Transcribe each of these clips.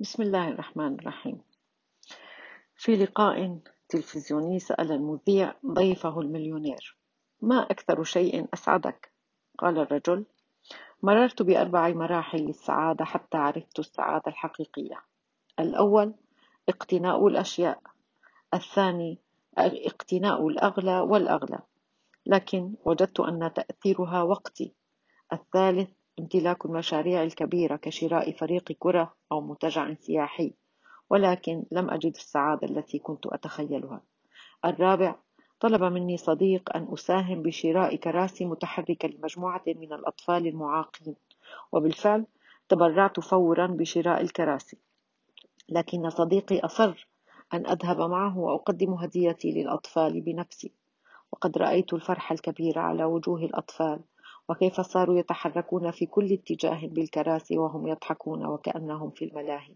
بسم الله الرحمن الرحيم. في لقاء تلفزيوني سأل المذيع ضيفه المليونير ما أكثر شيء أسعدك؟ قال الرجل مررت بأربع مراحل للسعادة حتى عرفت السعادة الحقيقية. الأول اقتناء الأشياء. الثاني اقتناء الأغلى والأغلى. لكن وجدت أن تأثيرها وقتي. الثالث امتلاك المشاريع الكبيرة كشراء فريق كرة أو منتجع سياحي ولكن لم أجد السعادة التي كنت أتخيلها. الرابع طلب مني صديق أن أساهم بشراء كراسي متحركة لمجموعة من الأطفال المعاقين وبالفعل تبرعت فورا بشراء الكراسي. لكن صديقي أصر أن أذهب معه وأقدم هديتي للأطفال بنفسي وقد رأيت الفرح الكبير على وجوه الأطفال وكيف صاروا يتحركون في كل اتجاه بالكراسي وهم يضحكون وكأنهم في الملاهي.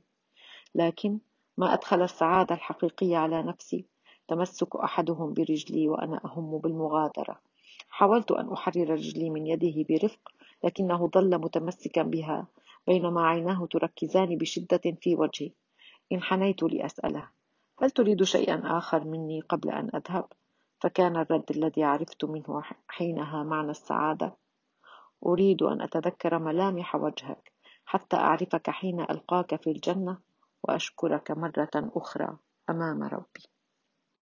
لكن ما أدخل السعادة الحقيقية على نفسي تمسك أحدهم برجلي وأنا أهم بالمغادرة. حاولت أن أحرر رجلي من يده برفق لكنه ظل متمسكا بها بينما عيناه تركزان بشدة في وجهي. انحنيت لأسأله هل تريد شيئا آخر مني قبل أن أذهب؟ فكان الرد الذي عرفت منه حينها معنى السعادة. أريد أن أتذكر ملامح وجهك حتى أعرفك حين ألقاك في الجنة وأشكرك مرة أخرى أمام ربي.